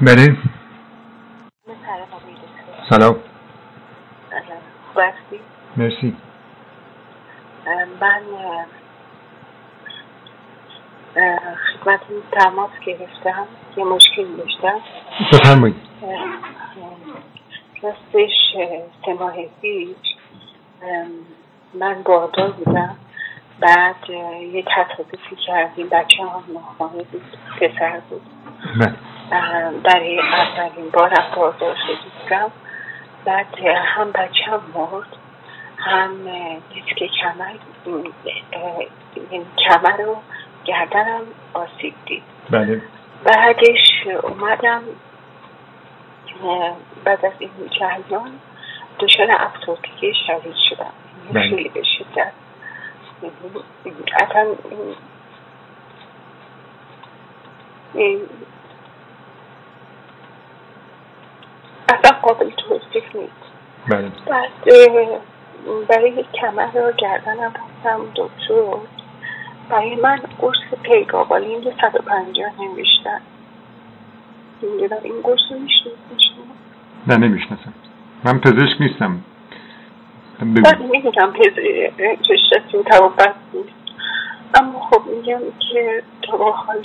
بله. سلام. بستی مرسی. من خدمت تماس گرفتم. یه مشکل داشتم. بفرمایید. راستش سه ماه پیش من باردار بودم. بعد یه تصادفی کردیم. بچه هم ماهانه بود پسر بود. بله. برای اولین بارم باردار شده بعد هم بچه هم مرد هم دیسک کمر یعنی کمر رو گردنم آسیب دید. بله. بعدش اومدم بعد از این جریان دچار افسردگی شدید شدم. بله. خیلی به شدت. اصلا اصلا قابل توصیف نیست. بله. بعد برای کمر رو گردنم رفتم دکتر. برای من قرص پیگابالین یه صد و پنجاه نوشتن نمی‌دونم این قرص رو می‌شناسم. نه نمی‌شناسم. من پزشک نیستم. من می‌دونم پزشکتون طبابت نیست اما خب میگم که تا با حال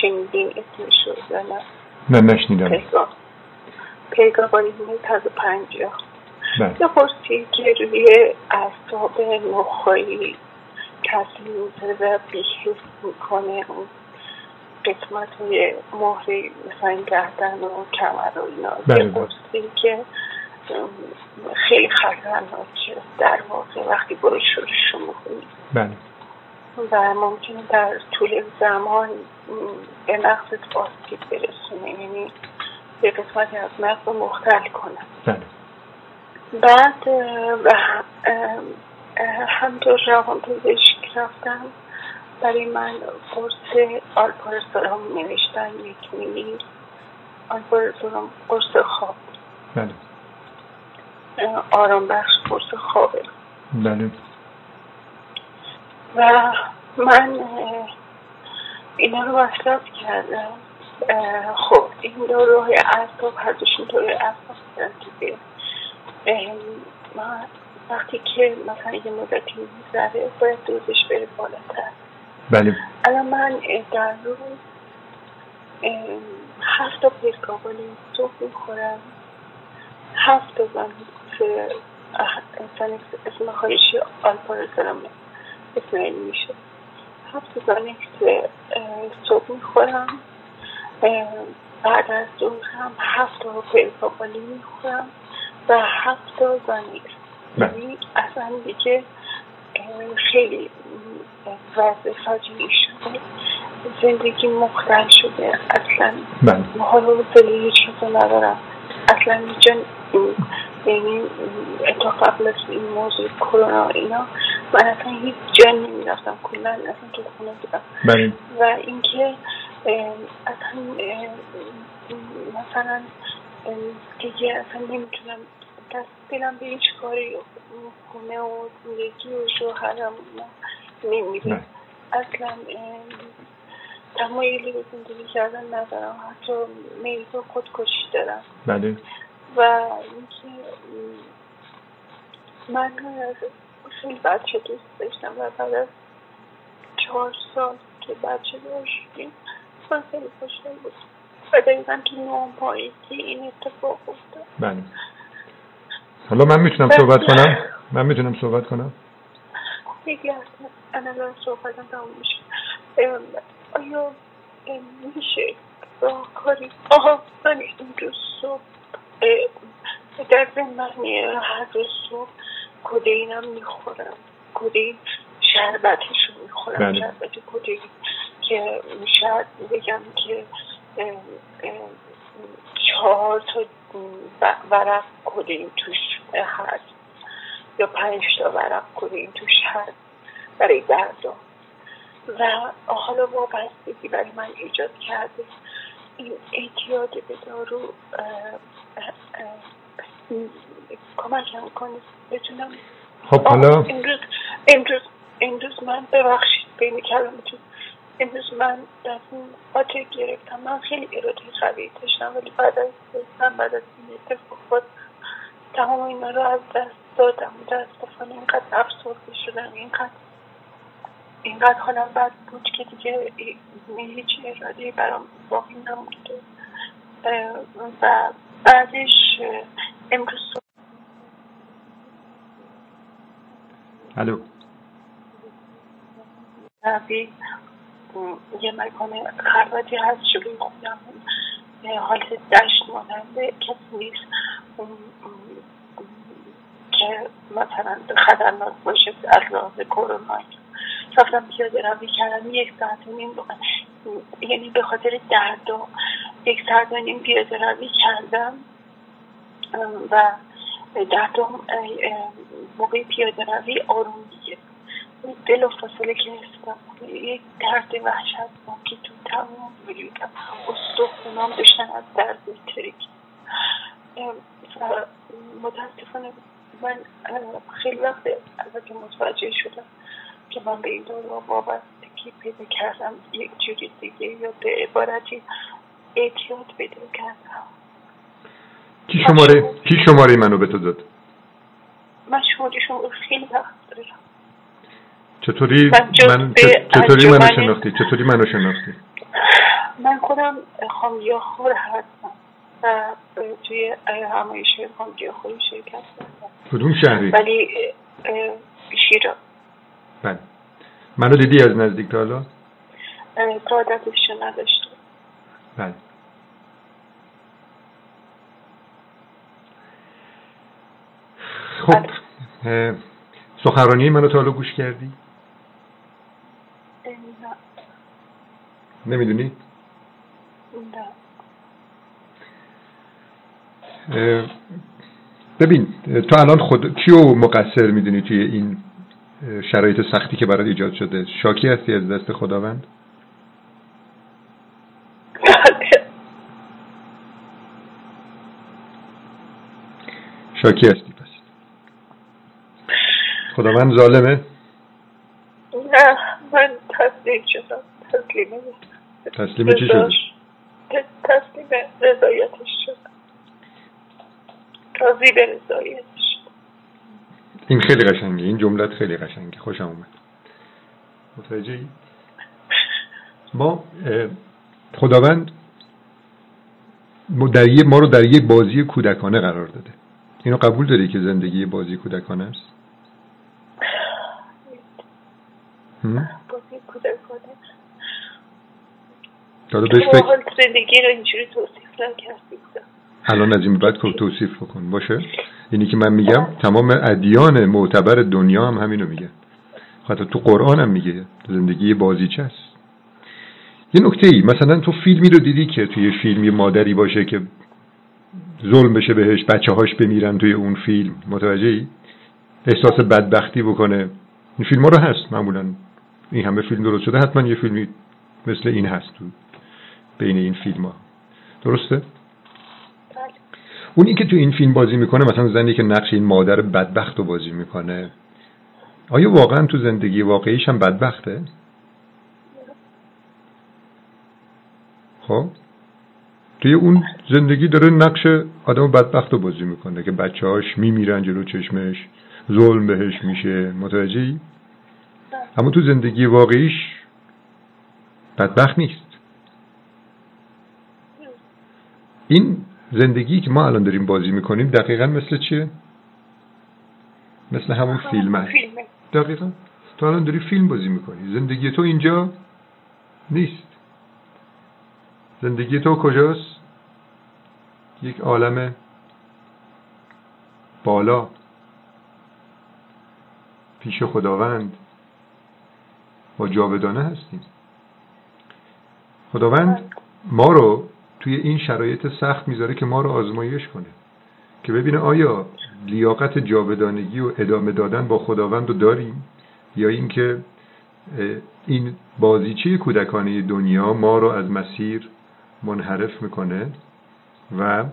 شنیدین اسمش رو نه؟ نه نشنیدم. پیگا پیگابالین صد و پنجاه. بله. یه قرصی که روی اعصاب نخایی تاثیر می‌ذاره و بیحس می‌کنه اون قسمت های مهره مثلا گردن و کمر و اینا. بله، یه بله. قرصی که خیلی خطرناکه در واقع وقتی برو شروعش می‌کنی بله. و ممکنه در طول زمان به مغزت آسیب برسونه. یعنی به قسمتی از مغز رو مختل کنه بله. بعد همطور روان پزشک رفتم برای من قرص آلپارسالام نوشتن یک میلی. آلپارسالام قرص خواب. بله. آرام بخش قرص خوابه. بله. و من اینا رو مصرف کردم. خب این داروهای اعصاب دوشون داروی اعصاب دیگه من وقتی که مثلا یه مدتی میگذره باید دوزش بره بالاتر. بله. الان من در روز هفت تا پرکابالین صبح می‌خورم. هفت تا زنیکس زنیکس اسم خواهشی آلپارسلامه اسم این میشه. هفت تا صبح می‌خورم. بعد از ظهر هم هفت تا پرکابالین می‌خورم و هفت تا زنیکس بله. یعنی اصلا دیگه خیلی وضع فاجعه شده زندگی مختل شده. اصلا بله. حال و حوصله هیچ چیزو ندارم. اصلا هیچ جا یعنی تا قبل از این موضوع کرونا اینا من اصلا هیچ جا نمی‌رفتم. کلا اصلا تو خونه بودم. بله. و اینکه اصلا مثلا دیگه اصلا نمی‌تونم دست دلم به هیچ کاری خونه و زندگی و شوهرم نمیره اصلا تمایلی به زندگی کردن ندارم. حتی میل به خودکشی دارم. بله. و اینکه من خیلی بچه دوست داشتم. و بعد از چهار سال که بچه داشتیم من خیلی خوشحال بودم و دقیقا تو نوم پاییزی این اتفاق افتاد. بله. حالا من می‌تونم صحبت کنم؟ من می‌تونم صحبت کنم؟ یک لحظه انا دارم صحبتم تموم میشه. آیا میشه راهکاری آها من این روز صبح در زمانی هر روز صبح کدینم می‌خورم. کدین شربتش رو می‌خورم. بله. شربت کدین؟ که شاید بگم که چهار تا ورق کدین توش هست. یا پنج تا ورق کدین توش هست برای دردا و حالا وابستگی برای من ایجاد کرده. این اعتیاد به دارو کمکم کنه بتونم خب حالا امروز امروز امروز من ببخشید بین کلامتون امروز من خاطر گرفتم. من خیلی اراده قوی داشتم ولی بعد از من بعد از این اتفاقات تمام اینا رو از دست دادم. متاسفانه اینقدر افسرده شدم اینقدر اینقدر حالم بد بود که دیگه هیچ اراده برام باقی نمونده و بعدش امروز الو. یه مکان خلوتی هست جلوی خودمون حالت دشت ماننده کسی نیست. که مثلا خطرناک باشه از لحاظ کرونا. رفتم پیاده روی کردم یک ساعت و نیم یعنی به خاطر درد و یک ساعت و نیم پیاده روی کردم. و دردم موقع پیاده روی آروم دل فاصله که هستم یک درد وحشت که تو تمام وجودم استخونام داشتن از درد تریک و متاسفانه من خیلی وقت که متوجه شدم که من به این دارو وابستگی پیدا کردم. یک جوری دیگه یا به عبارتی اعتیاد پیدا کردم. کی شماره کی شماره منو به تو داد؟ من شماره شما خیلی وقت دارم. چطوری من چطوری منو شناختی؟ چطوری منو شناختی؟ من خودم خامگیا خور هستم و توی همایش خامگیا خوری شرکت کردم. کدوم شهری؟ ولی شیراز بله. منو دیدی از نزدیک تا حالا؟ تا عادتش نداشتم. بله. خب سخنرانی منو تا حالا گوش کردی؟ نه نمی‌دونی؟ نه. ببین تو الان خود کیو مقصر می‌دونی توی این شرایط سختی که برات ایجاد شده؟ شاکی هستی از دست خداوند؟ شاکی هستی پس. خداوند ظالمه نه من تسلیم شدم تسلیم تسلیم چی شدی؟ تسلیم رضایتش شدم راضی به رضایتش. این خیلی قشنگه. این جملت خیلی قشنگه. خوشم اومد. متوجه؟ ما خداوند در ما رو در یک بازی کودکانه قرار داده. اینو قبول داری که زندگی بازی کودکانه است؟ دادا بهش فکر زندگی رو اینجوری توصیف نکردی الان از این بعد توصیف بکن. باشه؟ اینی که من میگم تمام ادیان معتبر دنیا هم همینو میگن. حتی تو قرآن هم میگه زندگی بازیچه است. یه نکته ای مثلا تو فیلمی رو دیدی که توی فیلم یه مادری باشه که ظلم بشه بهش بچه هاش بمیرن توی اون فیلم. متوجه ای احساس بدبختی بکنه. این فیلم ها رو هست معمولا. این همه فیلم درست شده حتما یه فیلمی مثل این هست تو بین این فیلم ها درسته؟ اونی که تو این فیلم بازی می‌کنه مثلا زنی که نقش این مادر بدبخت رو بازی می‌کنه آیا واقعا تو زندگی واقعیش هم بدبخته؟ خب توی اون زندگی داره نقش آدم بدبخت رو بازی می‌کنه که بچه هاش میمیرن جلو چشمش ظلم بهش میشه متوجهی؟ اما تو زندگی واقعیش بدبخت نیست. این زندگی که ما الان داریم بازی می‌کنیم دقیقا مثل چیه؟ مثل همون فیلم هست دقیقا. تو الان داری فیلم بازی می‌کنی. زندگی تو اینجا نیست. زندگی تو کجاست؟ یک عالم بالا. پیش خداوند. با جاودانه هستیم. خداوند ما رو توی این شرایط سخت می‌ذاره که ما رو آزمایش کنه. که ببینه آیا لیاقت جاودانگی و ادامه دادن با خداوند رو داریم یا اینکه این بازیچه کودکانه دنیا ما رو از مسیر منحرف می‌کنه و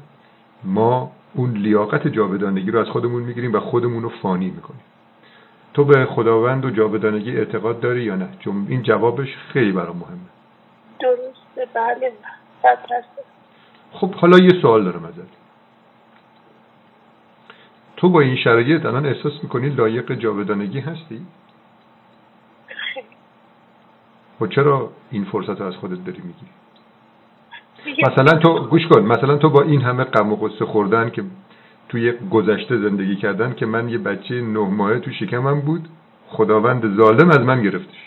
ما اون لیاقت جاودانگی رو از خودمون می‌گیریم و خودمون رو فانی می‌کنیم. تو به خداوند و جاودانگی اعتقاد داری یا نه؟ چون این جوابش خیلی برام مهمه. درسته بله خب حالا یه سوال دارم ازت. تو با این شرایط الان احساس می‌کنی لایق جاودانگی هستی؟ و خب چرا این فرصت رو از خودت داری میگی؟ مثلا تو گوش کن مثلا تو با این همه غم و قصه خوردن که توی گذشته زندگی کردن که من یه بچه نه ماهه تو شکمم بود. خداوند ظالم از من گرفتش.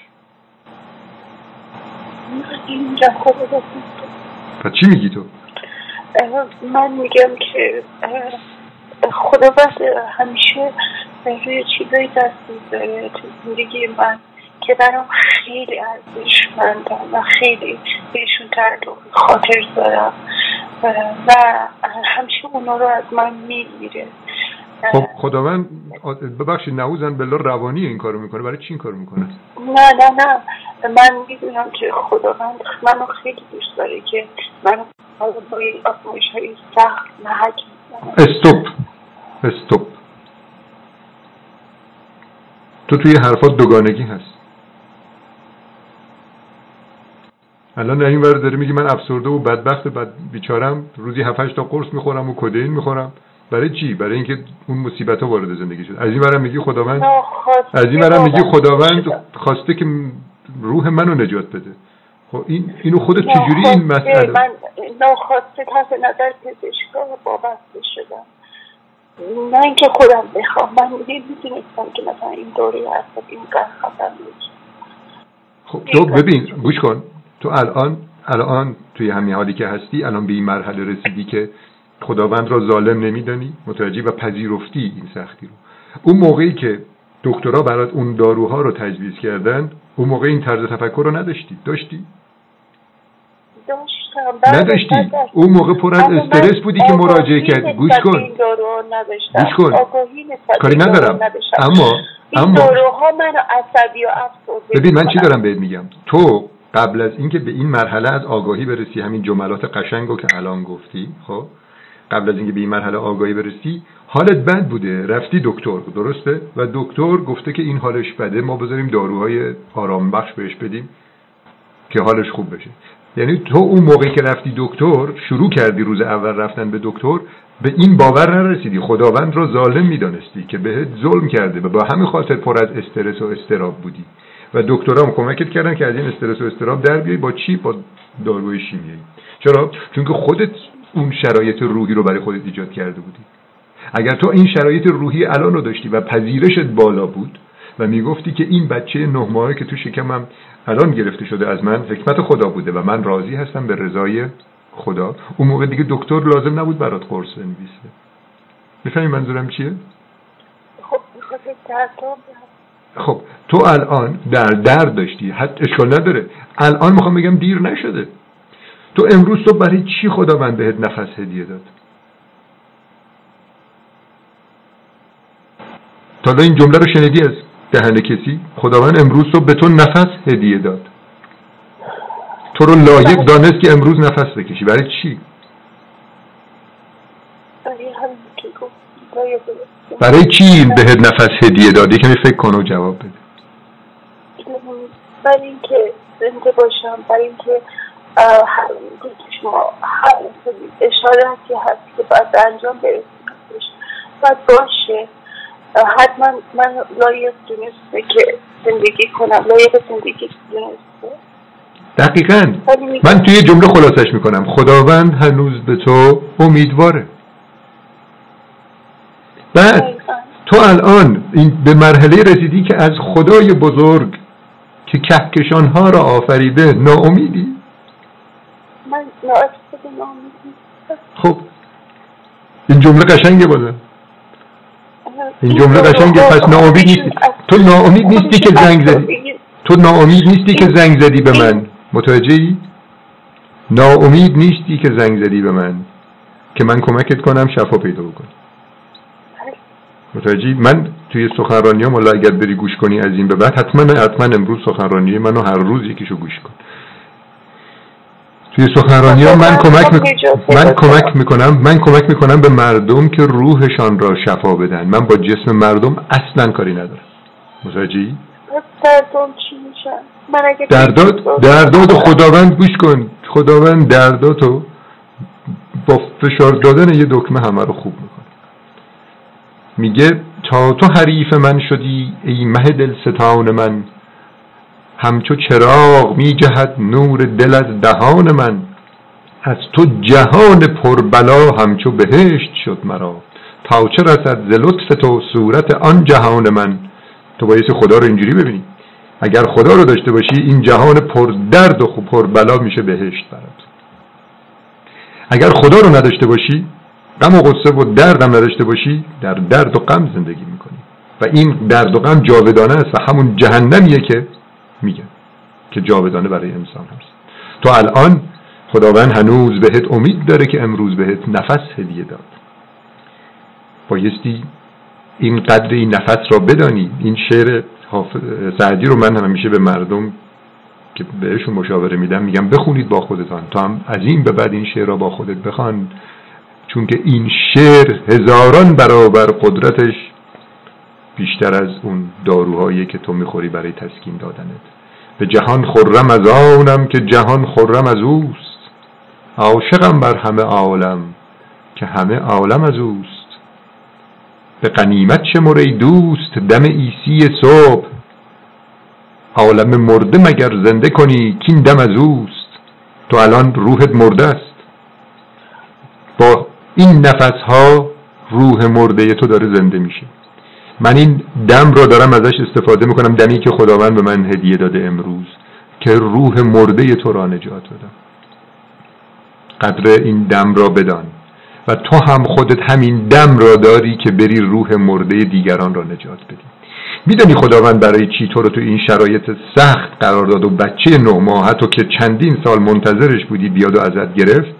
پس چی میگی تو؟ من میگم که خداوند همیشه روی چیزایی دست می‌ذاره تو زندگی من که برام خیلی ارزشمندم و خیلی بهشون تعلق خاطر دارم. و همیشه اونا رو از من می‌گیره. خب خداوند ببخشید نعوذن بالله روانی این کارو می‌کنه. برای چی این کارو می‌کنه؟ نه نه نه. من می‌دونم که خداوند منو خیلی دوست داره که منو با آزمایش های سخت محک استوب. استوب. تو توی حرفات دوگانگی هست. الان این ور داره میگه من افسرده و بدبخت بد بیچارم. روزی 7 تا قرص می‌خورم و کدین می‌خورم. برای چی؟ برای اینکه اون مصیبت ها وارد زندگی شد. از این ورم میگی خداوند از این ورم میگی خداوند خواسته که روح منو نجات بده. خب این اینو خودت چجوری این مسئله من ناخواسته تحت نظر پزشکا وابسته شدم. نه اینکه خودم بخوام. من می‌دونستم که مثلا این دوری هست این خطر خب تو ببین گوش کن. تو الان الان توی همین حالی که هستی الان به این مرحله رسیدی که خداوند را ظالم نمیدانی متوجه و پذیرفتی این سختی رو. اون موقعی که دکترها برات اون داروها رو تجویز کردن اون موقع این طرز تفکر رو نداشتی. داشتی؟ داشتم. نداشتی؟ اون موقع پر از استرس بودی که مراجعه کردی. گوش کن. گوش کن. کاری ندارم. اما اما داروها منو عصبی و ببین من چی دارم بهت میگم؟ تو قبل از اینکه به این مرحله از آگاهی برسی همین جملات قشنگ رو که الان گفتی خب؟ قبل از اینکه به این مرحله آگاهی برسی حالت بد بوده. رفتی دکتر درسته؟ و دکتر گفته که این حالش بده ما بذاریم داروهای آرام بخش بهش بدیم که حالش خوب بشه. یعنی تو اون موقعی که رفتی دکتر شروع کردی روز اول رفتن به دکتر به این باور نرسیدی. خداوند را ظالم می‌دانستی که بهت ظلم کرده و با همین خاطر پر از استرس و استراب بودی. و دکترام کمکت کردن که از این استرس و استراب در بیای با چی؟ با داروی شیمیایی. چرا؟ چون که خودت اون شرایط روحی رو برای خودت ایجاد کرده بودی. اگر تو این شرایط روحی الان رو داشتی و پذیرشت بالا بود و می‌گفتی که این بچه نه ماهه که تو شکمم الان گرفته شده از من حکمت خدا بوده و من راضی هستم به رضای خدا. اون موقع دیگه دکتر لازم نبود برات قرص بنویسه. می‌فهمی منظورم چیه؟ خب خب تو الان در درد داشتی حتی اشکال نداره. الان می‌خوام بگم دیر نشده. تو امروز تو برای چی خداوند بهت نفس هدیه داد؟ تا این جمله رو شنیدی از دهن کسی؟ خداوند امروز تو به تو نفس هدیه داد. تو رو لایق دانست که امروز نفس بکشی. برای چی؟ برای چی بهت نفس هدیه داد یکمی فکر کن و جواب بده. برای اینکه زنده باشم برای اینکه شما اشاراتی هست که باید انجام برسیم باید باشه. حتما من لایق دونسته که زندگی کنم. لایق زندگی دونسته. دقیقا. من توی جمله خلاصش می‌کنم. خداوند هنوز به تو امیدواره. بعد تو الان این به مرحله رسیدی که از خدای بزرگ که کهکشان ها را آفریده ناامیدی؟ من خب این جمله قشنگه بازه. این جمله قشنگه پس ناامید نیستی. تو ناامید نیستی که زنگ زدی. تو ناامید نیستی که زنگ زدی به من. متوجه ای؟ ناامید نیستی که زنگ زدی به من. که من کمکت کنم شفا پیدا بکنی متوجه من توی سخنرانی هم اگر بری گوش کنی از این به بعد حتما حتما امروز سخنرانی منو هر روز یکیشو گوش کن. توی سخنرانی ها من کمک من کمک می‌کنم من کمک می‌کنم به مردم که روحشان را شفا بدن. من با جسم مردم اصلا کاری ندارم. متوجهی؟ دردم چی میشن دردات دردات خداوند گوش کن. خداوند درداتو با فشار دادن یه دکمه همه رو خوب می‌کنه. میگه تا تو حریف من شدی ای مه دل ستان من. همچو چراغ میجهد نور دل از دهان من. از تو جهان پربلا همچو بهشت شد مرا. تا چه رسد ز لطف تو صورت آن جهان من؟ تو باید خدا رو اینجوری ببینی. اگر خدا رو داشته باشی این جهان پر درد و پر بلا میشه بهشت برات. اگر خدا رو نداشته باشی غم و غصه و دردم نداشته باشی در درد و غم زندگی می‌کنی. و این درد و غم جاودانه است و همون جهنمیه که میگن که جاودانه برای انسان هست. تو الان خداوند هنوز بهت امید داره که امروز بهت نفس هدیه داد. بایستی این قدر این نفس را بدانی. این شعر سعدی رو من همیشه به مردم که بهشون مشاوره میدم میگم بخونید با خودتان. تا هم از این به بعد این شعر را با خودت بخوان. چون که این شعر هزاران برابر قدرتش بیشتر از اون داروهایی که تو می‌خوری برای تسکین دادنت. به جهان خرم از آنم که جهان خرم از اوست. عاشقم بر همه عالم که همه عالم از اوست. به قنیمت شمر ای دوست دم ایسی صبح. عالم مرده مگر زنده کنی کین دم از اوست. تو الان روحت مرده است. با این نفس ها روح مرده تو داره زنده میشه. من این دم را دارم ازش استفاده می‌کنم دمی که خداوند به من هدیه داده امروز که روح مرده تو را نجات بدم قدر این دم را بدان و تو هم خودت همین دم را داری که بری روح مرده دیگران را نجات بدی. می‌دونی خداوند برای چی تو رو تو این شرایط سخت قرار داد و بچه نه ماهت تو که چندین سال منتظرش بودی بیاد و ازت گرفت؟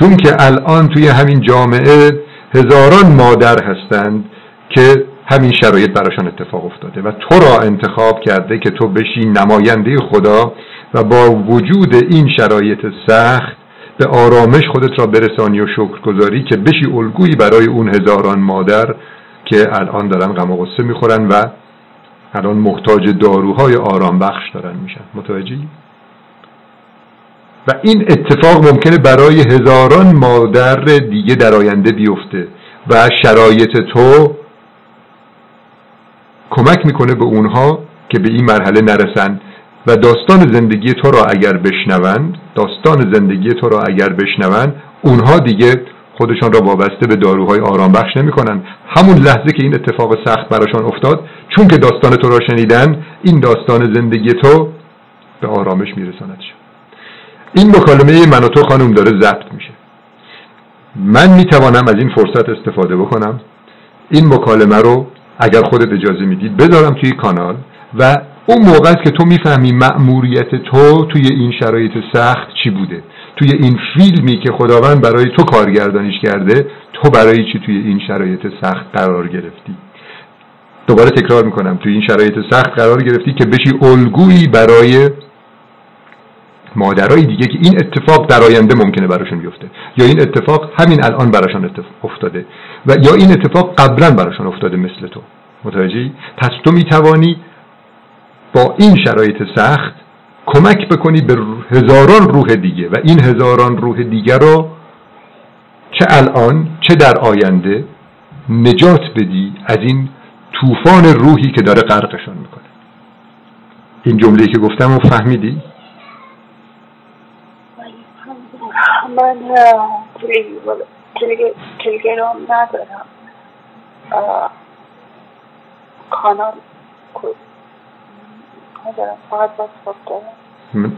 چون که الان توی همین جامعه هزاران مادر هستند که همین شرایط براشان اتفاق افتاده و تو را انتخاب کرده که تو بشی نماینده خدا و با وجود این شرایط سخت به آرامش خودت را برسانی و شکرگذاری که بشی الگویی برای اون هزاران مادر که الان دارن غم و غصه می‌خورن و الان محتاج داروهای آرام بخش دارن میشن متوجهی؟ و این اتفاق ممکنه برای هزاران مادر دیگه در آینده بیفته و شرایط تو کمک می‌کنه به اونها که به این مرحله نرسن و داستان زندگی تو را اگر بشنوند داستان زندگی تو را اگر بشنوند اونها دیگه خودشان را وابسته به داروهای آرام بخش نمی کنن. همون لحظه که این اتفاق سخت براشان افتاد چون که داستان تو را شنیدن این داستان زندگی تو به آرامش میرساند این مکالمه من و تو خانم داره ضبط میشه. من می‌توانم از این فرصت استفاده بکنم. این مکالمه رو اگر خودت اجازه می‌دید بذارم توی کانال و اون موقع که تو می‌فهمی مأموریت تو توی این شرایط سخت چی بوده. توی این فیلمی که خداوند برای تو کارگردانیش کرده تو برای چی توی این شرایط سخت قرار گرفتی؟ دوباره تکرار می‌کنم. توی این شرایط سخت قرار گرفتی که بشی الگویی برای مادرای دیگه که این اتفاق در آینده ممکنه براشون بیفته. یا این اتفاق همین الان براشون افتاده. و یا این اتفاق قبلا براشون افتاده مثل تو. متوجهی؟ پس تو می‌توانی با این شرایط سخت کمک بکنی به هزاران روح دیگه. و این هزاران روح دیگه رو چه الان چه در آینده نجات بدی از این طوفان روحی که داره غرقشان می‌کنه. این جمله که گفتم رو فهمیدی؟ من تلگرام ندارم کانال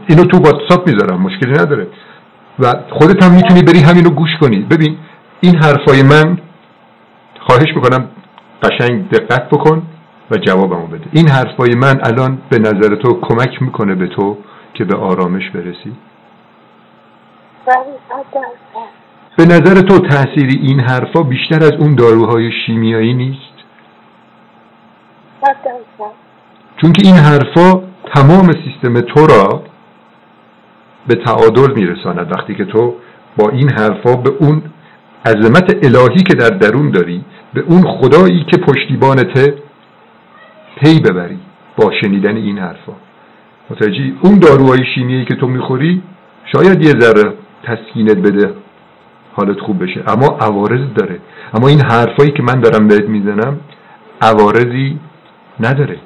اینو تو واتساپ می‌ذارم مشکلی نداره. و خودت هم می‌تونی بری همینو گوش کنی. ببین این حرفای من خواهش می‌کنم قشنگ دقت بکن و جوابمو بده. این حرفای من الان به نظر تو کمک می‌کنه به تو که به آرامش برسی. به نظر تو تأثیری این حرفا بیشتر از اون داروهای شیمیایی نیست؟ چون که این حرفا تمام سیستم تو را به تعادل میرساند. وقتی که تو با این حرفا به اون عظمت الهی که در درون داری به اون خدایی که پشتیبانته پی ببری با شنیدن این حرفا. متوجه اون داروهای شیمیایی که تو می‌خوری شاید یه ذره تسکینت بده حالت خوب بشه. اما عوارض داره. اما این حرفایی که من دارم بهت می‌زنم عوارضی نداره.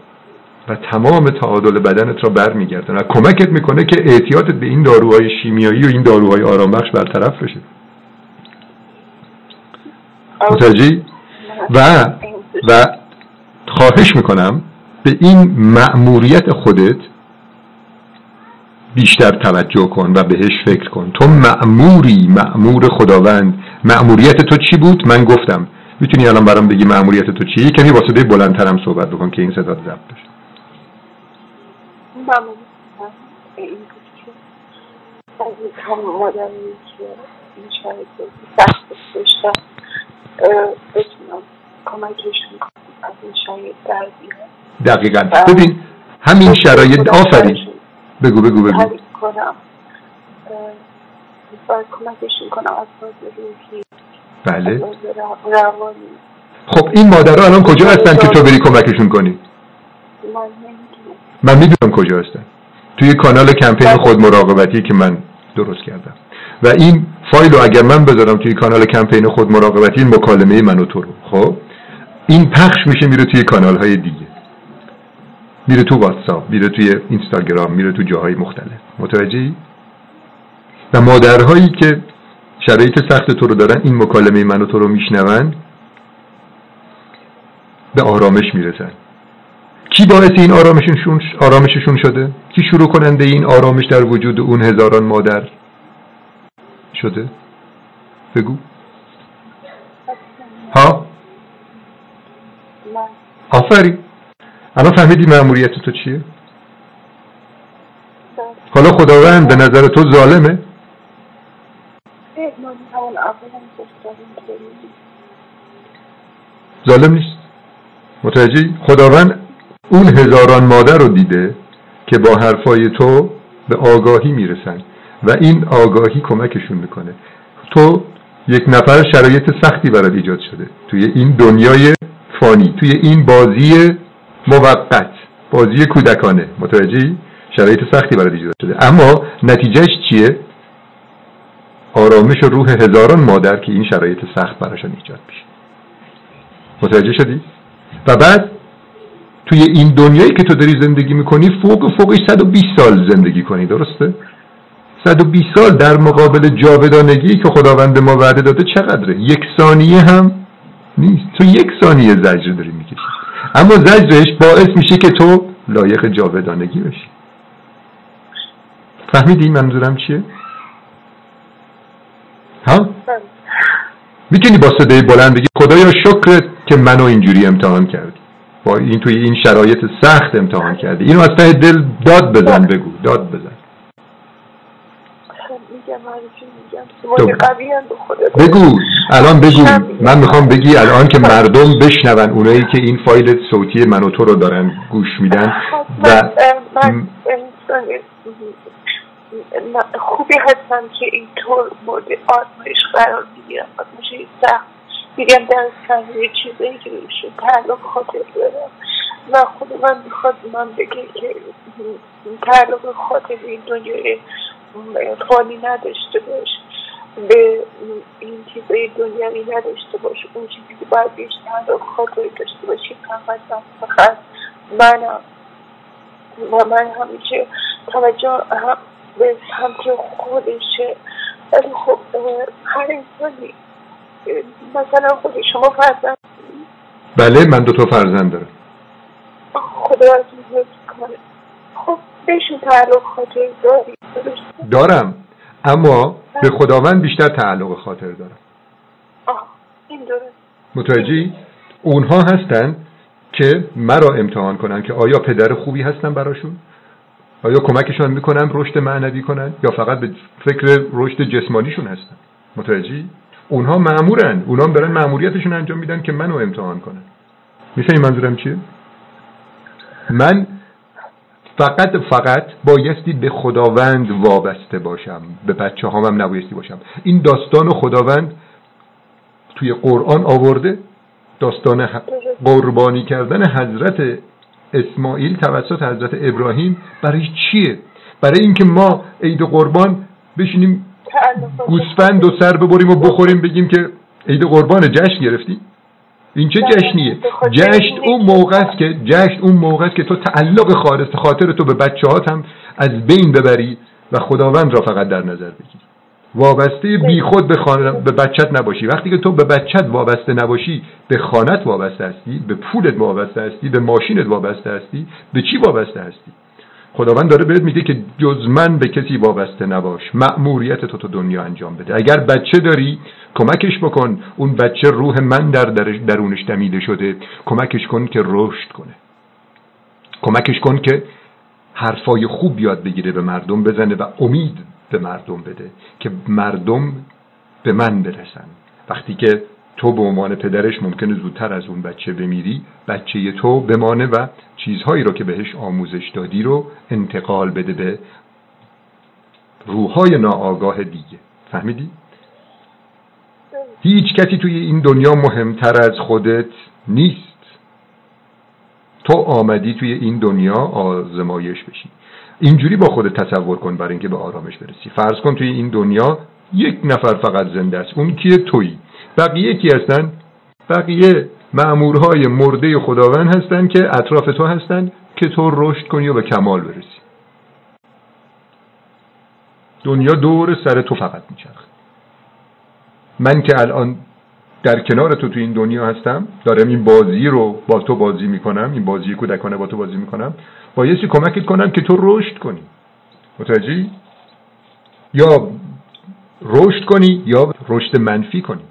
و تمام تعادل بدنت را برمیگردن و کمکت می‌کنه که اعتیادت به این داروهای شیمیایی و این داروهای آرامبخش برطرف بشه. متوجه و و خواهش می‌کنم به این مأموریت خودت بیشتر توجه کن و بهش فکر کن. تو مأموری مأمور خداوند. مأموریت تو چی بود؟ من گفتم. می‌تونی الان برام بگی مأموریت تو چی کمی با صدای بلندترم صحبت بکن که این صدا ضبط بشه. دقیقا. ببین همین شرایط آفرین. بگو بگو بگو. کنم بله. خب این مادرها الان کجا هستن که تو بری کمکشون کنی؟ من می‌دونم کجا هستن. توی کانال کمپین بله. خود مراقبتی که من درست کردم. و این فایل رو اگر من بذارم توی کانال کمپین خود مراقبتی این مکالمه من و تو رو. خب این پخش میشه میره توی کانال های دیگه. میره تو واتساپ میره توی اینستاگرام میره تو جاهای مختلف. متوجهی؟ و مادرهایی که شرایط سخت تو رو دارن این مکالمه من و تو رو میشنون به آرامش می‌رسن. کی باعث این آرامششون آرامششون شده؟ کی شروع کننده این آرامش در وجود اون هزاران مادر شده؟ بگو. ها؟ آفرین. الان فهمیدی معمولیت تو چیه؟ حالا خداوند به نظر تو ظالمه؟ ظالم نیست. متوجه خداوند اون هزاران مادر رو دیده که با حرفای تو به آگاهی می‌رسن و این آگاهی کمکشون می‌کنه. تو یک نفر شرایط سختی برات ایجاد شده. توی این دنیای فانی توی این بازی موقت. بازی کودکانه. متوجهی؟ شرایط سختی برای ایجاد شده. اما نتیجهش چیه؟ آرامش و روح هزاران مادر که این شرایط سخت براشون ایجاد میشه. متوجه شدی؟ و بعد توی این دنیایی که تو داری زندگی می‌کنی فوق فوقش 120 سال زندگی کنی. درسته؟ 120 سال در مقابل جاودانگی که خداوند ما وعده داده چقدره؟ یک ثانیه هم نیست. تو یک ثانیه زجر داری می‌کشی. اما زجرش باعث میشه که تو لایق جاودانگی بشی. فهمیدی منظورم چیه؟ ها؟ می‌تونی با صدای بلند بگی خدایا شکرت که منو اینجوری امتحان کردی. با این توی این شرایط سخت امتحان کردی. اینو از ته دل داد بزن بگو. داد بزن. بگو الان بگو. من می‌خوام بگی الان که مردم بشنون اونایی که این فایل صوتی من و تو رو دارن گوش میدن و خوبی هستم که اینطور مورد آزمایش قرار می‌گیرم آزمایش سخت. میگم در یه چیزایی که بهشون تعلق خاطر دارم. و خود من می‌خواد من بگه که تعلق خاطر این دنیای فانی نداشته باش به این چیزای دنیوی نداشته باش. اون چیزی که باید بیشتر خاطر داشته باشی فقط فقط منم. و من همیشه توجه هم به سمت خودشه. ولی خب هر انسانی مثلا خود شما فرزند بله من دو تا فرزند دارم. خدا از کنه. بهشون تعلق خاطر داری. دارم. اما به خداوند بیشتر تعلق خاطر دارم. این درست. متوجهی؟ اونها هستن که مرا امتحان کنن که آیا پدر خوبی هستن براشون؟ آیا کمکشان می‌کنم رشد معنوی کنن؟ یا فقط به فکر رشد جسمانیشون هستن؟ متوجهی؟ اونها معمورن اونها برن معموریتشون انجام میدن که منو امتحان کنن. می‌فهمی منظورم چیه؟ من فقط فقط بایستی به خداوند وابسته باشم به بچه هم نبایستی باشم. این داستان خداوند توی قرآن آورده داستان قربانی کردن حضرت اسماعیل توسط حضرت ابراهیم برای چیه؟ برای اینکه ما عید قربان بشینیم گوسفند و سر ببریم و بخوریم بگیم که عید قربان جشن گرفتیم. این چه جشنیه؟ جشن اون موقع است که جشن اون موقع است که تو تعلق خالص خاطر تو به بچه‌هات هم از بین ببری و خداوند را فقط در نظر بگیری وابسته بیخود به, به بچت نباشی. وقتی که تو به بچت وابسته نباشی به خانت وابسته هستی به پولت وابسته هستی به ماشینت وابسته هستی به چی وابسته هستی؟ خداوند داره بهت میگه که جز من به کسی وابسته نباش. مأموریت تو تو دنیا انجام بده. اگر بچه داری کمکش بکن. اون بچه روح من در درونش دمیده شده. کمکش کن که رشد کنه. کمکش کن که حرفای خوب یاد بگیره به مردم بزنه و امید به مردم بده که مردم به من برسن. وقتی که تو به عنوان پدرش ممکنه زودتر از اون بچه بمیری بچه تو بمانه و چیزهایی رو که بهش آموزش دادی رو انتقال بده به روحای ناآگاه دیگه. فهمیدی؟ هیچ کسی توی این دنیا مهمتر از خودت نیست. تو آمدی توی این دنیا آزمایش بشی. اینجوری با خودت تصور کن برای اینکه به آرامش برسی. فرض کن توی این دنیا یک نفر فقط زنده است. اون کیه تویی؟ بقیه کی هستن؟ بقیه معمورهای مرده خداوند هستن که اطراف تو هستن که تو رشد کنی و به کمال برسی. دنیا دور سر تو فقط میچرخه. من که الان در کنار تو تو این دنیا هستم دارم این بازی رو با تو بازی می‌کنم این بازی کودکانه با تو بازی می‌کنم. بایستی کمکت کنم که تو رشد کنی. متوجهی؟ یا رشد کنی یا رشد منفی کنی.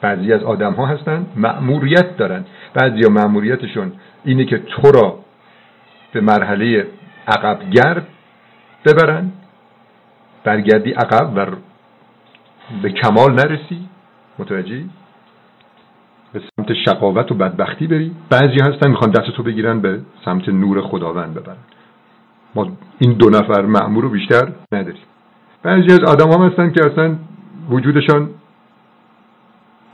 بعضی از آدم ها هستن مأموریت دارن. بعضی ها مأموریتشون اینه که تو را به مرحله عقب گرد ببرن برگردی عقب و به کمال نرسی. متوجهی؟ به سمت شقاوت و بدبختی بری. بعضی هستن می‌خوان دست تو بگیرن به سمت نور خداوند ببرن. ما این دو نفر معمور رو بیشتر نداریم. بعضی از آدم هم هستن که اصلا وجودشان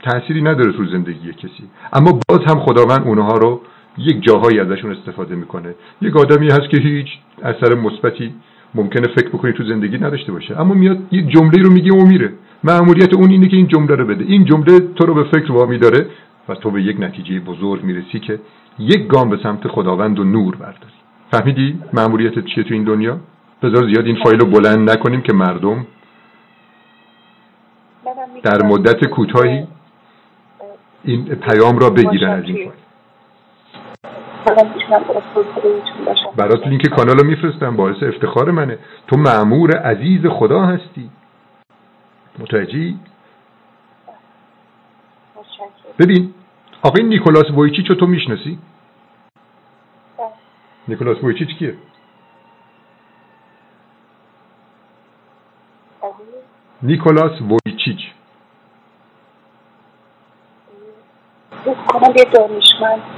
تأثیری نداره تو زندگی کسی. اما باز هم خداوند اونها رو یک جاهایی ازشون استفاده می‌کنه. یک آدمی هست که هیچ اثر مثبتی ممکنه فکر بکنی تو زندگی نداشته باشه. اما میاد یک جمله رو میگه و میره. معمولیت اون اینه که این جمله رو بده. این جمله تو رو به فکر وامی داره و تو به یک نتیجه بزرگ می‌رسی که یک گام به سمت خداوند و نور برداری. فهمیدی معمولیت چیه تو این دنیا؟ بذار زیاد این فایل رو بلند نکنیم که مردم در مدت کوتاهی این پیام را بگیرن از این فایل. برات لینک کانال رو میفرستم باعث افتخار منه. تو معمور عزیز خدا هستی. متوجهی؟ ببین آقای نیکولاس وویچیچ رو تو می‌شناسی؟ نیکولاس وویچیچ کیه؟ نیکولاس وویچیچ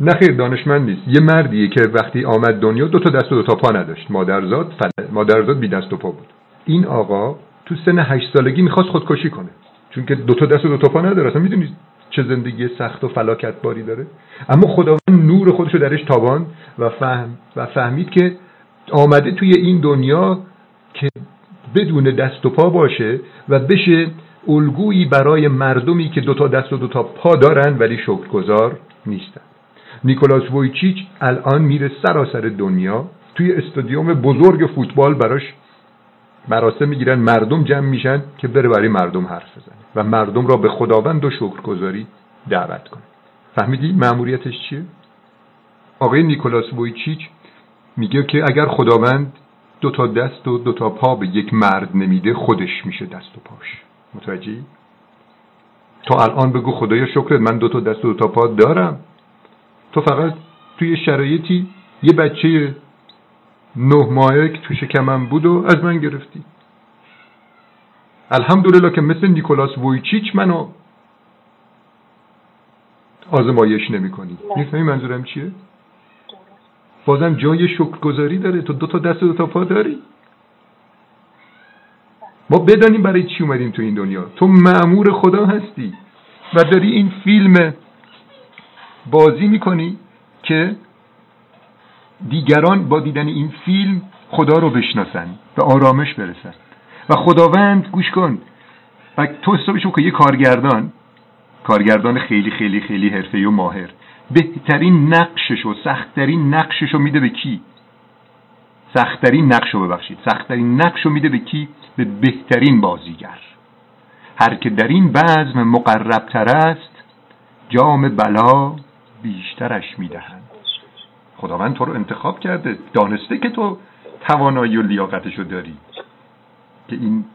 نه خیر دانشمند نیست. یه مردیه که وقتی آمد دنیا دو تا دست و دو تا پا نداشت. مادرزاد فل... مادرزاد بی دست و پا بود. این آقا تو سن هشت سالگی می‌خواست خودکشی کنه. چون که دو تا دست و دو تا پا نداره. اصلا می‌دونید چه زندگی سخت و فلاکت باری داره. اما خداوند نور خودشو درش تابان و فهم و فهمید که آمده توی این دنیا که بدون دست و پا باشه و بشه الگویی برای مردمی که دوتا دست و دوتا پا دارن ولی شکرگزار نیستن. نیکولاس وویچیچ الان میره سراسر دنیا توی استادیوم بزرگ فوتبال براش مراسم می‌گیرن مردم جمع میشن که بره برای مردم حرف بزنه و مردم را به خداوند و شکرگزاری دعوت کنه. فهمیدی معمولیتش چیه؟ آقای نیکولاس وویچیچ میگه که اگر خداوند دو تا دست و دو تا پا به یک مرد نمیده خودش میشه دست و پاش. متوجهی؟ تو الان بگو خدایا شکرت من دو تا دست و دو تا پا دارم. تو فقط توی شرایطی یه بچه نه ماهه که تو شکمم بود و از من گرفتی. الحمدلله که مثل نیکولاس وویچیچ منو آزمایش نمی کنی می‌فهمی منظورم چیه؟ بازم جای شکرگذاری داره. تو دو تا دست و دو تا پا داری. ما بدانیم برای چی اومدیم تو این دنیا. تو معمور خدا هستی و داری این فیلم بازی می‌کنی که دیگران با دیدن این فیلم خدا رو بشناسن به آرامش برسن. و خداوند گوش کن. و تو حسابشو که یه کارگردان کارگردان خیلی خیلی خیلی حرفه‌ای و ماهر بهترین نقشش و سختترین نقشش رو میده به کی؟ سختترین نقش رو ببخشید. سختترین نقش رو میده به کی؟ به بهترین بازیگر. هر که در این بزم مقربتر است جام بلا بیشترش می‌دهند خداوند تو رو انتخاب کرده دانسته که تو توانایی و لیاقتش رو داری. که این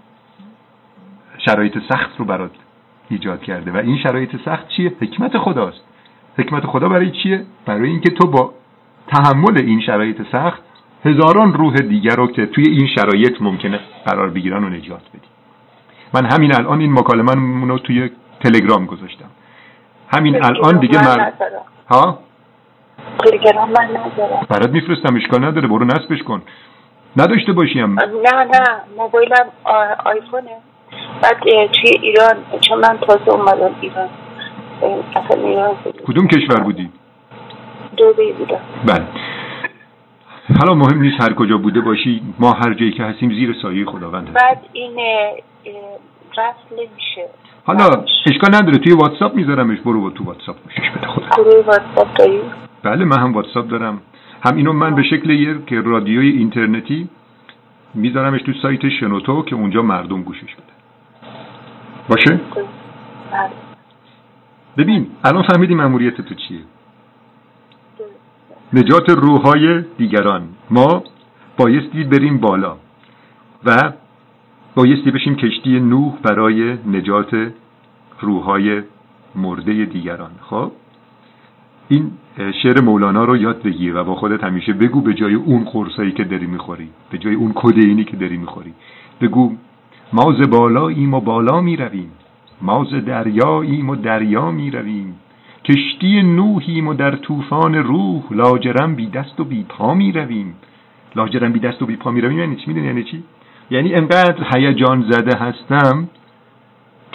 شرایط سخت رو برات ایجاد کرده. و این شرایط سخت چیه؟ حکمت خداست. حکمت خدا برای چیه؟ برای اینکه تو با تحمل این شرایط سخت هزاران روح دیگر رو که توی این شرایط ممکنه قرار بگیرن و نجات بدی. من همین الان این مکالمه رو توی تلگرام گذاشتم. همین الان دیگه من ها؟ تلگرام من ندارم. برات میفرستم اشکال نداره برو نصبش کن. نداشته باشیم نه نه موبایلم آیفونه. بعد توی ایران چون من تازه اومدم ایران. اصلا ایران کدوم کشور بودی؟ دوبی بودم. بله. حالا مهم نیست هر کجا بوده باشی ما هر جایی که هستیم زیر سایه خداوند بعد این رفت نمیشه. حالا اشکال نداره توی واتساپ میذارمش برو تو واتساپ باشش بده خدا. گروه واتساپ داری؟ بله من هم واتساپ دارم. هم اینو من به شکل یک رادیوی اینترنتی میذارمش تو سایت شنوتو که اونجا مردم گوشش بده. باشه؟ ببین الان فهمیدی مأموریت تو چیه. نجات روحای دیگران. ما بایستی بریم بالا و بایستی بشیم کشتی نوح برای نجات روحای مرده دیگران. خب؟ این شعر مولانا رو یاد بگیر و با خودت همیشه بگو به جای اون قرصایی که داری می‌خوری به جای اون کدینی که داری می‌خوری. بگو ما ز بالاییم و بالا می‌رویم ما ز دریاییم و دریا می‌رویم. کشتی نوحیم و در طوفان روح لاجرم بی دست و بی پا می‌رویم. لاجرم بی دست و بی پا می‌رویم یعنی چی؟ می‌دونی یعنی چی؟ یعنی انقدر هیجان زده هستم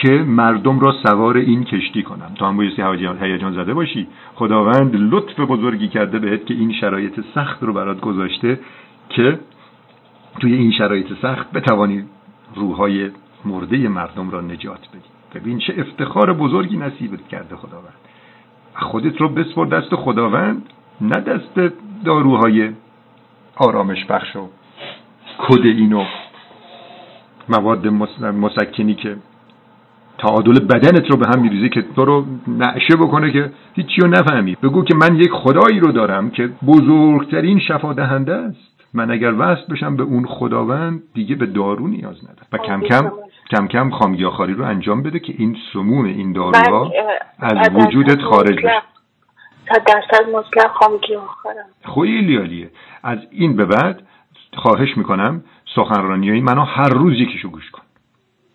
که مردم را سوار این کشتی کنم تو هم بایستی هیجان زده باشی. خداوند لطف بزرگی کرده بهت که این شرایط سخت رو برات گذاشته که توی این شرایط سخت بتوانی روحای مرده مردم را نجات بدی. ببین چه افتخار بزرگی نصیبت کرده خداوند. خودت رو بسپر دست خداوند نه دست داروهای آرامش بخش و کد اینو مواد مسکنی که تعادل بدنت رو به هم میریزه که تو رو نعشه بکنه که هیچی رو نفهمی. بگو که من یک خدایی رو دارم که بزرگترین شفا دهنده است. من اگر وصل بشم به اون خداوند دیگه به دارو نیاز ندارم. و کم کم کم کم خامیاخاری رو انجام بده که این سموم این داروها از وجودت خارج بشه. تا درصد مطلق خیلی عالیه. از این به بعد خواهش می‌کنم سخنرانی های منو هر روز یکیشو گوش کن.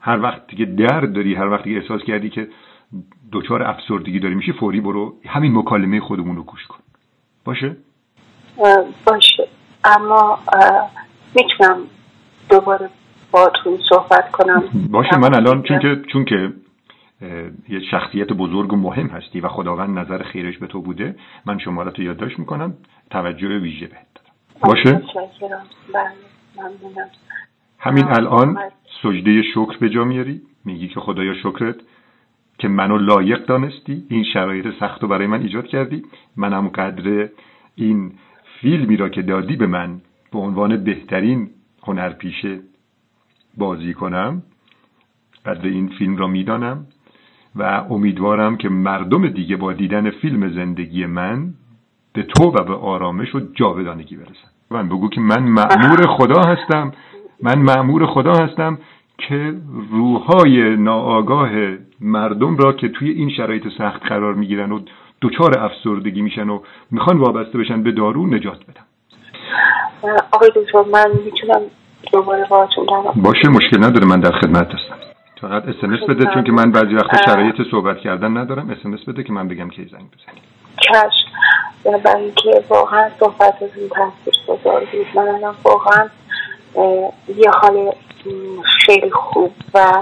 هر وقت دیگه درد داری هر وقت دیگه احساس کردی که دچار افسردگی داری میشی فوری برو همین مکالمه خودمون رو گوش کن. باشه؟ باشه. اما می‌تونم دوباره تو صحبت کنم. باشه من الان چون که چون که یه شخصیت بزرگ و مهم هستی و خداوند نظر خیرش به تو بوده من شمارت رو یادداشت می‌کنم توجه ویژه بهت دارم. باشه؟ بله، همین الان سجده شکر به جا میاری؟ میگی که خدایا شکرت که منو لایق دانستی این شرایط سخت رو برای من ایجاد کردی. منم قدر این فیلمی را که دادی به من به عنوان بهترین هنرپیشه بازی کنم قدر این فیلم را می‌دانم و امیدوارم که مردم دیگه با دیدن فیلم زندگی من به تو و به آرامش و جاودانگی برسن. من بگو که من معمور خدا هستم. من معمور خدا هستم که روحای ناآگاه مردم را که توی این شرایط سخت قرار می‌گیرن و دچار افسردگی میشن و می‌خوان وابسته بشن به دارو نجات بدم آقای دکتر من می‌تونم دوباره باشه مشکل نداره من در خدمت هستم. فقط اسمس بده چون که من بعضی وقتا شرایط صحبت کردن ندارم. اسمس بده که من بگم کی زنگ بزنی کش برای اینکه واقعا صحبت از این تاثیر گذار بود. من الان واقعا یه حال خیلی خوب و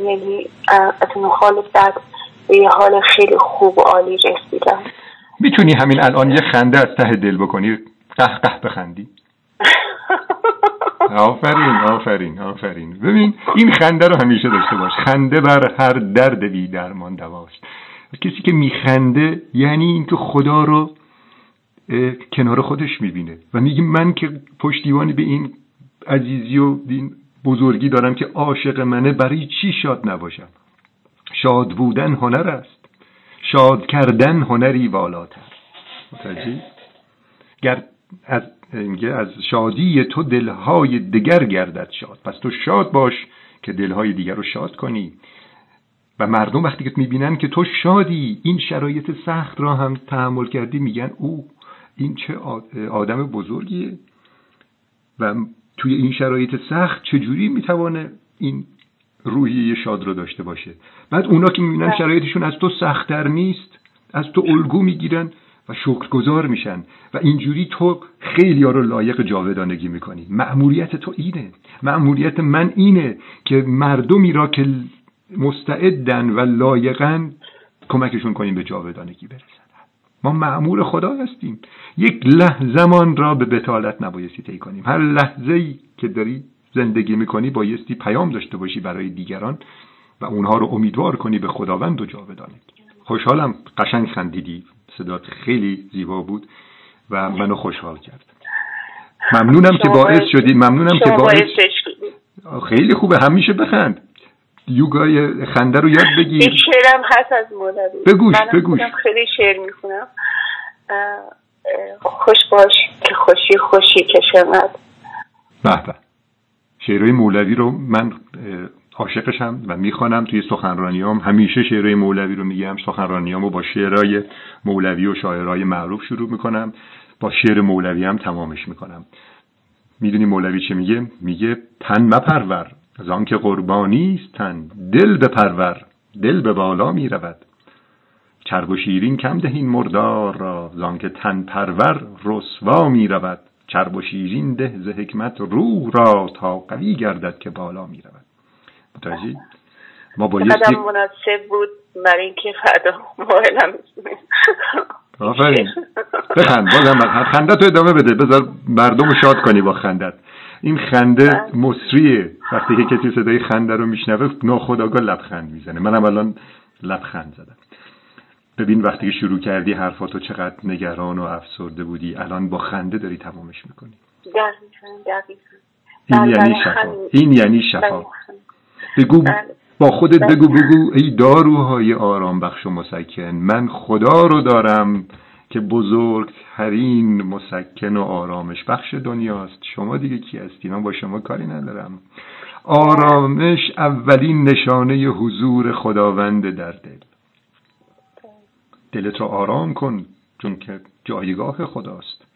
یعنی از اون حال بعد به یه حال خیلی خوب و عالی رسیدم. می‌تونی همین الان یه خنده از ته دل بکنی؟ قه قه بخندی. آفرین آفرین آفرین. ببین این خنده رو همیشه داشته باش. خنده بر هر درد بی درمان دواست کسی که میخنده یعنی اینکه خدا رو کنار خودش می‌بینه. و میگه من که پشتیبانی به این عزیزی و این بزرگی دارم که عاشق منه برای چی شاد نباشم؟ شاد بودن هنر است. شاد کردن هنری والاتر. متوجه گر از از شادی تو دلهای دگر گردد شاد. پس تو شاد باش که دلهای دیگر رو شاد کنی. و مردم وقتی که می‌بینن که تو شادی این شرایط سخت را هم تحمل کردی میگن او این چه آدم بزرگیه و توی این شرایط سخت چجوری می‌توانه این روحیه شاد رو داشته باشه؟ بعد اونا که می‌بینن بله. شرایطشون از تو سختتر نیست از تو الگو می‌گیرن و شکرگزار میشن و اینجوری تو خیلی ها رو لایق جاودانگی می‌کنی. مأموریت تو اینه. مأموریت من اینه که مردمی را که مستعدن و لایقن کمکشون کنیم به جاودانگی برسن. ما معمور خدا هستیم. یک لحظه زمان را به بتالت نبایستی طی کنیم. هر لحظه ای که داری زندگی می‌کنی بایستی پیام داشته باشی برای دیگران و اونها رو امیدوار کنی به خداوند و جاودانگی خوشحالم قشنگ خندیدی. صدات خیلی زیبا بود و منو خوشحال کرد. ممنونم که باعث شدی ممنونم که باعث خیلی خوبه. همیشه بخند. یوگای خنده رو یاد بگیر. یک شعرم هست از مولوی بگوش بگوش. خیلی شعر می‌خونم. خوش باش که خوشی خوشی کشمد به شعرهای مولوی رو من عاشقشم و می‌خوانم. توی سخنرانیام همیشه شعرهای مولوی رو میگم. سخنرانیامو با شعرهای مولوی و شاعرهای معروف شروع می‌کنم. با شعر مولوی هم تمامش می‌کنم. می‌دونی مولوی چه میگه؟ میگه تن مپرور. از آنکه قربانی است تن دل بپرور دل به بالا می‌رود چرب و شیرین کم دهین مردار را زانکه تن پرور رسوا می‌رود چرب و شیرین ده ز حکمت روح را تا قوی گردد که بالا می‌رود متوجه ما بایستی مناسب بود برای اینکه فردا مایلم آفرین. بخند بازم خنده تو ادامه بده. بذار مردم رو شاد کنی با خندت. این خنده بله. مصریه. وقتی که کسی صدای خنده رو میشنوه ناخداگاه لبخند می‌زنه. منم الان لبخند زدم. ببین وقتی که شروع کردی حرفاتو چقدر نگران و افسرده بودی الان با خنده داری تمامش می‌کنی. این یعنی شفا. این یعنی شفا. بگو بله. با خودت بگو بگو ای داروهای آرام بخش و مسکن. من خدا رو دارم که بزرگترین مسکن و آرامش بخش دنیاست. شما دیگه کی هستی؟ من با شما کاری ندارم. آرامش اولین نشانه حضور خداوند در دل. دلت رو آرام کن چون که جایگاه خداست.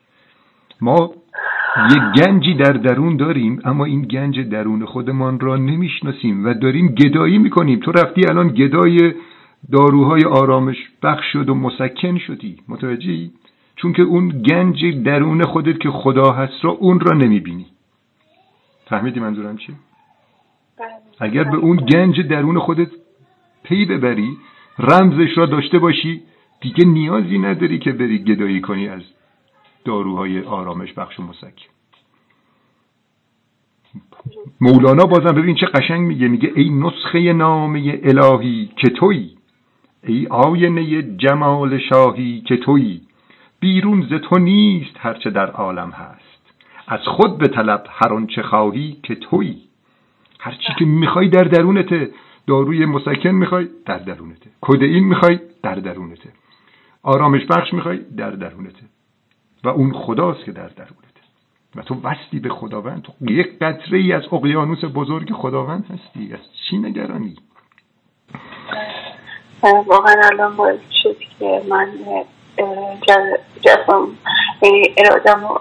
ما یک گنجی در درون داریم اما این گنج درون خودمان را نمی‌شناسیم و داریم گدایی می‌کنیم. تو رفتی الان گدای داروهای آرامش بخش شد و مسکن شدی. متوجهی؟ چون که اون گنج درون خودت که خدا هست را اون را نمی‌بینی. فهمیدی منظورم چی؟ اگر به اون گنج درون خودت پی ببری رمزش را داشته باشی دیگه نیازی نداری که بری گدایی کنی از داروهای آرامش بخش و مسکن مولانا بازم ببین چه قشنگ میگه میگه ای نسخه نامه الهی که تویی ای آینه جمال شاهی که تویی بیرون ز تو نیست هرچه در عالم هست. از خود به طلب هر آنچه خواهی که تویی. هرچی که می‌خوای در درونته. داروی مسکن می‌خوای در درونته. کدئین می‌خوای در درونته. آرامش بخش می‌خوای در درونته. و اون خداست که در درونته. و تو وستی به خداوند. تو یک قطره ای از اقیانوس بزرگ خداوند هستی. از چی نگرانی؟ واقعا الان باید شد که من جسم ارادم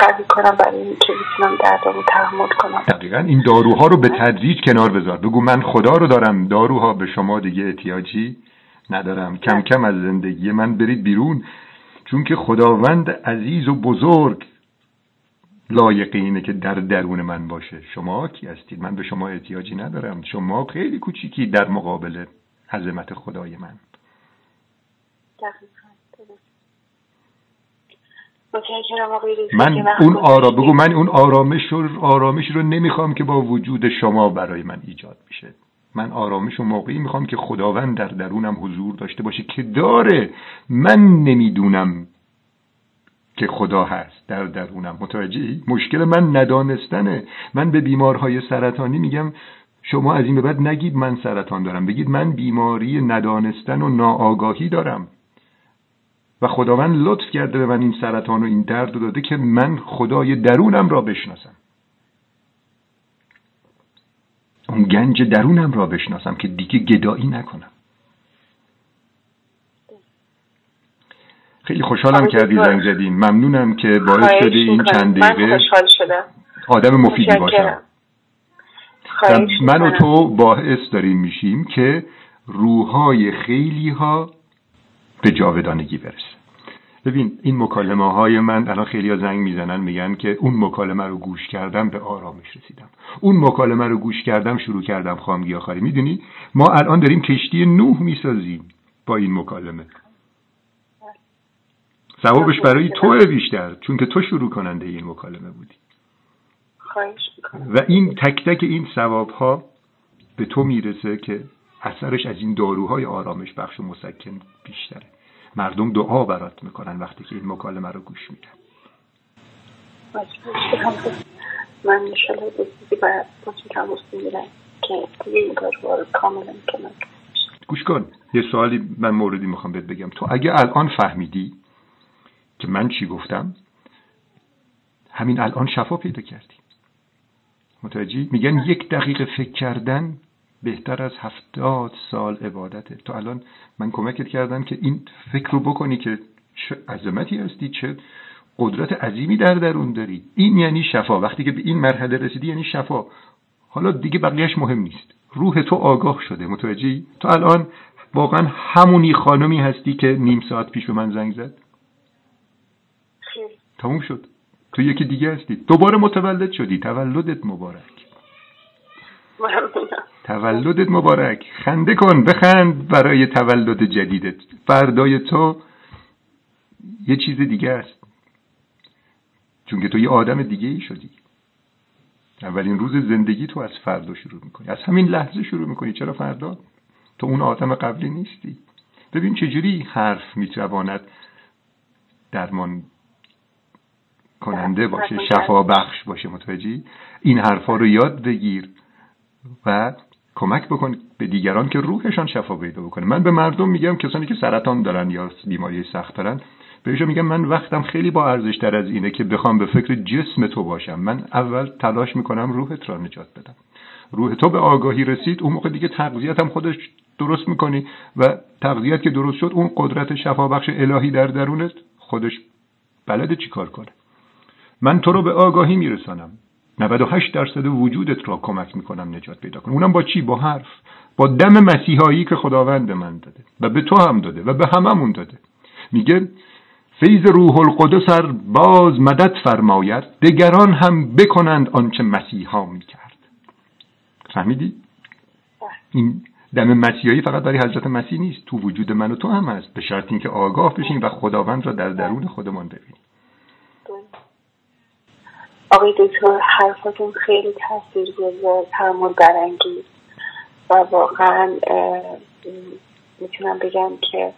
قوی کنم برای اینکه بتونم دردم تحمل کنم. دقیقا این داروها رو به تدریج کنار بذار. بگو من خدا رو دارم داروها به شما دیگه احتیاجی ندارم. کم کم از زندگی من برید بیرون. چون که خداوند عزیز و بزرگ لایق اینه که در درون من باشه. شما کی هستید؟ من به شما احتیاجی ندارم. شما خیلی کوچیکی در مقابل عظمت خدای من. من اون آرا بگو من اون آرامش رو آرامش رو نمی‌خوام که با وجود شما برای من ایجاد میشه من آرامش و موقعی می‌خوام که خداوند در درونم حضور داشته باشه که داره. من نمی‌دونم که خدا هست در درونم. متوجهی مشکل من ندانستنه. من به بیمارهای سرطانی میگم شما از این به بعد نگید من سرطان دارم. بگید من بیماری ندانستن و ناآگاهی دارم. و خداوند لطف کرده به من این سرطان و این درد رو داده که من خدای درونم را بشناسم. اون گنج درونم را بشناسم که دیگه گدایی نکنم. خیلی خوشحالم کردی زنگ زدین ممنونم که باعث شدی این چند دقیقه آدم مفیدی باشم. من و تو باعث داریم میشیم که روحای خیلی ها به جاودانگی برسه ببین این مکالمه های من الان خیلی ها زنگ می‌زنن میگن که اون مکالمه رو گوش کردم به آرامش رسیدم. اون مکالمه رو گوش کردم شروع کردم خامگی آخری. می‌دونی؟ ما الان داریم کشتی نوح می‌سازیم با این مکالمه. ثوابش برای تو بیشتر چون که تو شروع کننده این مکالمه بودی. و این تک تک این ثواب ها به تو می‌رسه که اثرش از این داروهای آرامش بخش و مسکن بیشتره. مردم دعا برات می‌کنن وقتی که این مکالمه رو گوش میدن. من انشالله باید با تماس می‌گیرم که این کار کاملا گوش کن. یه سوالی من موردی می‌خوام بهت بگم. تو اگه الان فهمیدی که من چی گفتم همین الان شفا پیدا کردی. متوجهی؟ میگن یک دقیقه فکر کردن بهتر از هفتاد سال عبادته تو الان من کمکت کردم که این فکر رو بکنی که چه عظمتی هستی چه قدرت عظیمی در درون داری. این یعنی شفا. وقتی که به این مرحله رسیدی یعنی شفا. حالا دیگه بقیهش مهم نیست. روح تو آگاه شده. متوجهی؟ تو الان واقعا همونی خانمی هستی که نیم ساعت پیش به من زنگ زد. تموم شد. تو یکی دیگه هستی. دوباره متولد شدی. تولدت مبارک. تولدت مبارک. خنده کن بخند برای تولد جدیدت. فردای تو یه چیز دیگه است. چون که تو یه آدم دیگه ای شدی. اولین روز زندگی تو از فردا شروع می‌کنی. از همین لحظه شروع می‌کنی. چرا فردا؟ تو اون آدم قبلی نیستی. ببین چجوری حرف می‌تواند درمان کننده باشه شفا بخش باشه. متوجهی؟ این حرفا رو یاد بگیر و کمک بکن به دیگران که روحشان شفا پیدا بکنه. من به مردم میگم کسانی که سرطان دارن یا بیماری سخت دارن بهشون میگم من وقتم خیلی با ارزش تر از اینه که بخوام به فکر جسم تو باشم. من اول تلاش می‌کنم روحت را نجات بدم. روح تو به آگاهی رسید اون موقع دیگه تغذیت هم خودش درست می‌کنی و تغذیت که درست شد اون قدرت شفا بخش الهی در درونت خودش بلده چی کار کنه. من تو رو به آگاهی میرسانم. 98 درصد وجودت را کمک می‌کنم نجات پیدا کنم. اونم با چی؟ با حرف. با دم مسیحایی که خداوند من داده. و به تو هم داده. و به هممون داده. میگه فیض روح القدس باز مدد فرماید. دگران هم بکنند آنچه مسیحا می‌کرد. فهمیدی؟ این دم مسیحایی فقط برای حضرت مسیح نیست. تو وجود من و تو هم هست. به شرط اینکه آگاه بشیم و خداوند را در درون خودمان ببینیم. آقای دکتر حرفاتون خیلی تاثیر گذار تحمل برانگیز. و واقعا می‌تونم بگم که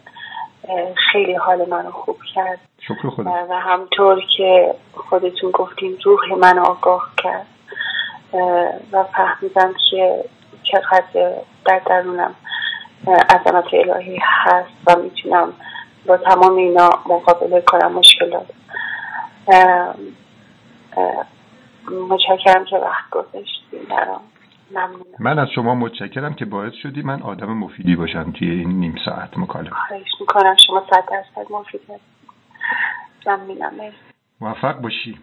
خیلی حال منو خوب کرد. شکر خدا. و همطور که خودتون گفتیم روح من آگاه کرد. و فهمیدم که چقدر در درونم عظمت الهی هست و می‌تونم با تمام اینا مقابله کنم مشکلات. متشکرم که وقت گذاشتیم برام. من از شما متشکرم که باعث شدی من آدم مفیدی باشم توی این نیم ساعت. مکالمه. خواهش می‌کنم. شما صد درصد مفید ممنونم. موفق باشی.